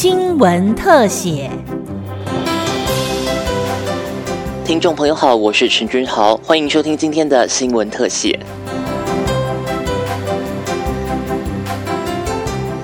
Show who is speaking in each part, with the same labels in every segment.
Speaker 1: 新闻特写。
Speaker 2: 听众朋友好，我是陈君豪，欢迎收听今天的新闻特写。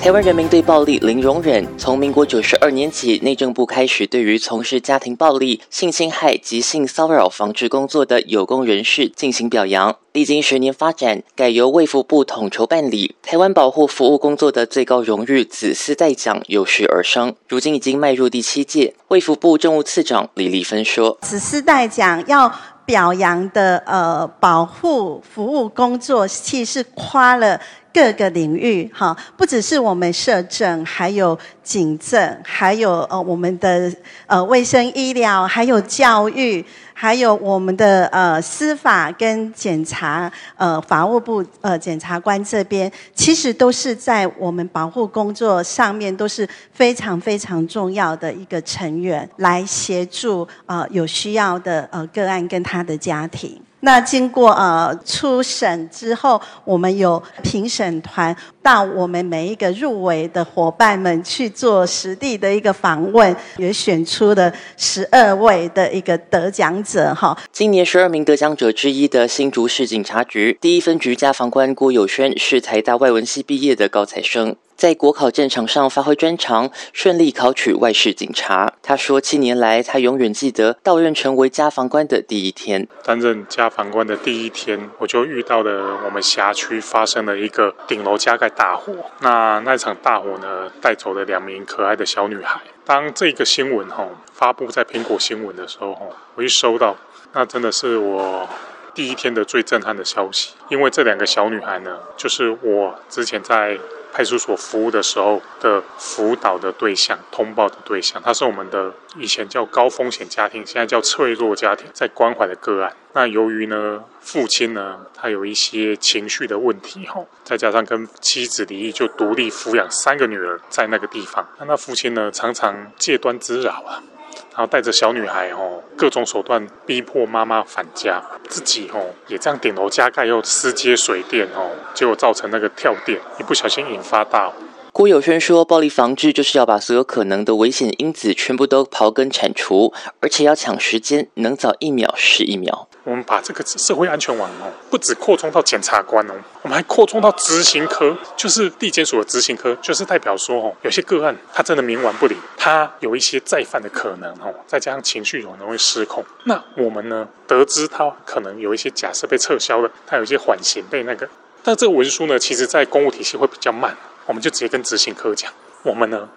Speaker 2: 台湾人民对暴力零容忍。从民国九十二年起，内政部开始对于从事家庭暴力、性侵害及性骚扰防治工作的有功人士进行表扬。历经十年发展，改由卫福部统筹办理。台湾保护服务工作的最高荣誉紫丝带奖有时而生，如今已经迈入第七届。卫福部政务次长李丽芬说：“
Speaker 3: 紫丝带奖要表扬的呃保护服务工作，其实跨了。”各个领域，哈，不只是我们社政，还有警政，还有呃我们的呃卫生医疗，还有教育，还有我们的呃司法跟检察，呃法务部呃检察官这边，其实都是在我们保护工作上面都是非常非常重要的一个成员，来协助呃有需要的呃个案跟他的家庭。那经过呃初审之后，我们有评审团到我们每一个入围的伙伴们去做实地的一个访问，也选出了十二位的一个得奖者哈。
Speaker 2: 今年十二名得奖者之一的新竹市警察局第一分局家防官郭友轩是台大外文系毕业的高材生。在国考战场上发挥专长，顺利考取外事警察。他说：“七年来，他永远记得到任成为家防官的第一天。
Speaker 4: 担任家防官的第一天，我就遇到了我们辖区发生了一个顶楼加盖大火。那那场大火呢，带走了两名可爱的小女孩。当这个新闻吼发布在苹果新闻的时候，我一收到，那真的是我第一天的最震撼的消息。因为这两个小女孩呢，就是我之前在。”派出所服务的时候的辅导的对象、通报的对象，他是我们的以前叫高风险家庭，现在叫脆弱家庭，在关怀的个案。那由于呢，父亲呢，他有一些情绪的问题哈，再加上跟妻子离异，就独立抚养三个女儿在那个地方。那父亲呢，常常借端滋扰啊。然后带着小女孩哦，各种手段逼迫妈妈返家，自己哦也这样顶楼加盖又私接水电哦，结果造成那个跳电，一不小心引发大火。
Speaker 2: 郭友轩说：“暴力防治就是要把所有可能的危险因子全部都刨根铲除，而且要抢时间，能早一秒是一秒。
Speaker 4: 我们把这个社会安全网哦，不止扩充到检察官哦，我们还扩充到执行科，就是地检署的执行科，就是代表说哦，有些个案他真的冥顽不灵，他有一些再犯的可能哦，再加上情绪可能会失控。那我们呢，得知他可能有一些假设被撤销了，他有一些缓刑被那个，但这个文书呢，其实在公务体系会比较慢。”我们就直接跟执行科讲，我们呢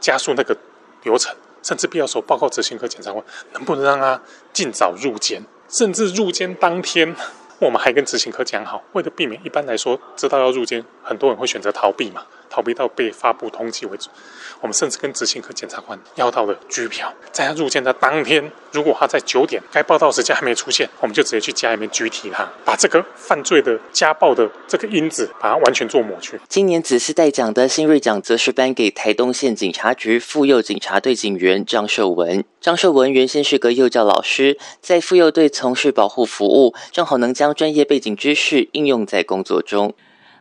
Speaker 4: 加速那个流程，甚至必要时候报告执行科检察官，能不能让他尽早入监，甚至入监当天，我们还跟执行科讲好，为了避免一般来说知道要入监，很多人会选择逃避嘛。逃避到被发布通缉为止。我们甚至跟执行科检察官要到了拘票，在他入监的当天，如果他在九点该报道时间还没出现，我们就直接去家里面拘提他，把这个犯罪的家暴的这个因子，把它完全做抹去。
Speaker 2: 今年紫丝带奖的新锐奖，则是颁给台东县警察局妇幼警察队警员张秀文。张秀文原先是个幼教老师，在妇幼队从事保护服务，正好能将专业背景知识应用在工作中。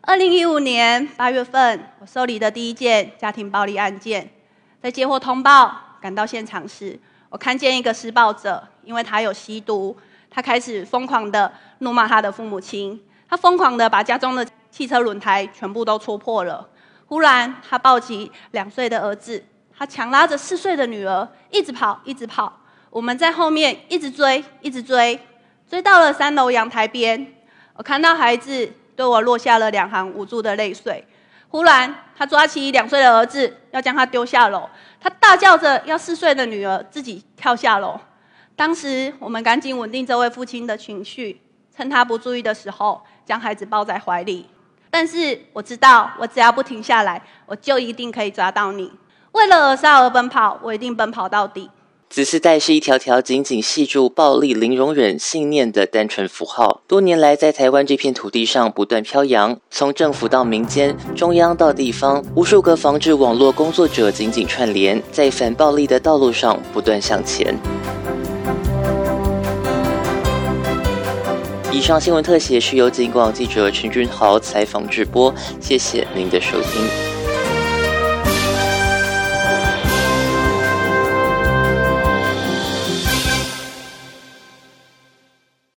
Speaker 5: 二零一五年八月份，我受理的第一件家庭暴力案件，在接获通报赶到现场时，我看见一个施暴者，因为他有吸毒，他开始疯狂的怒骂他的父母亲，他疯狂的把家中的汽车轮胎全部都戳破了。忽然，他抱起两岁的儿子，他强拉着四岁的女儿，一直跑，一直跑。我们在后面一直追，一直追，追到了三楼阳台边，我看到孩子。对我落下了两行无助的泪水。忽然，他抓起两岁的儿子，要将他丢下楼。他大叫着要四岁的女儿自己跳下楼。当时，我们赶紧稳定这位父亲的情绪，趁他不注意的时候，将孩子抱在怀里。但是，我知道，我只要不停下来，我就一定可以抓到你。为了儿少而奔跑，我一定奔跑到底。
Speaker 2: 紫丝带是一条条紧紧系住暴力零容忍信念的单纯符号，多年来在台湾这片土地上不断飘扬。从政府到民间，中央到地方，无数个防治网络工作者紧紧串联，在反暴力的道路上不断向前。以上新闻特写是由警广记者陈君豪采访直播，谢谢您的收听。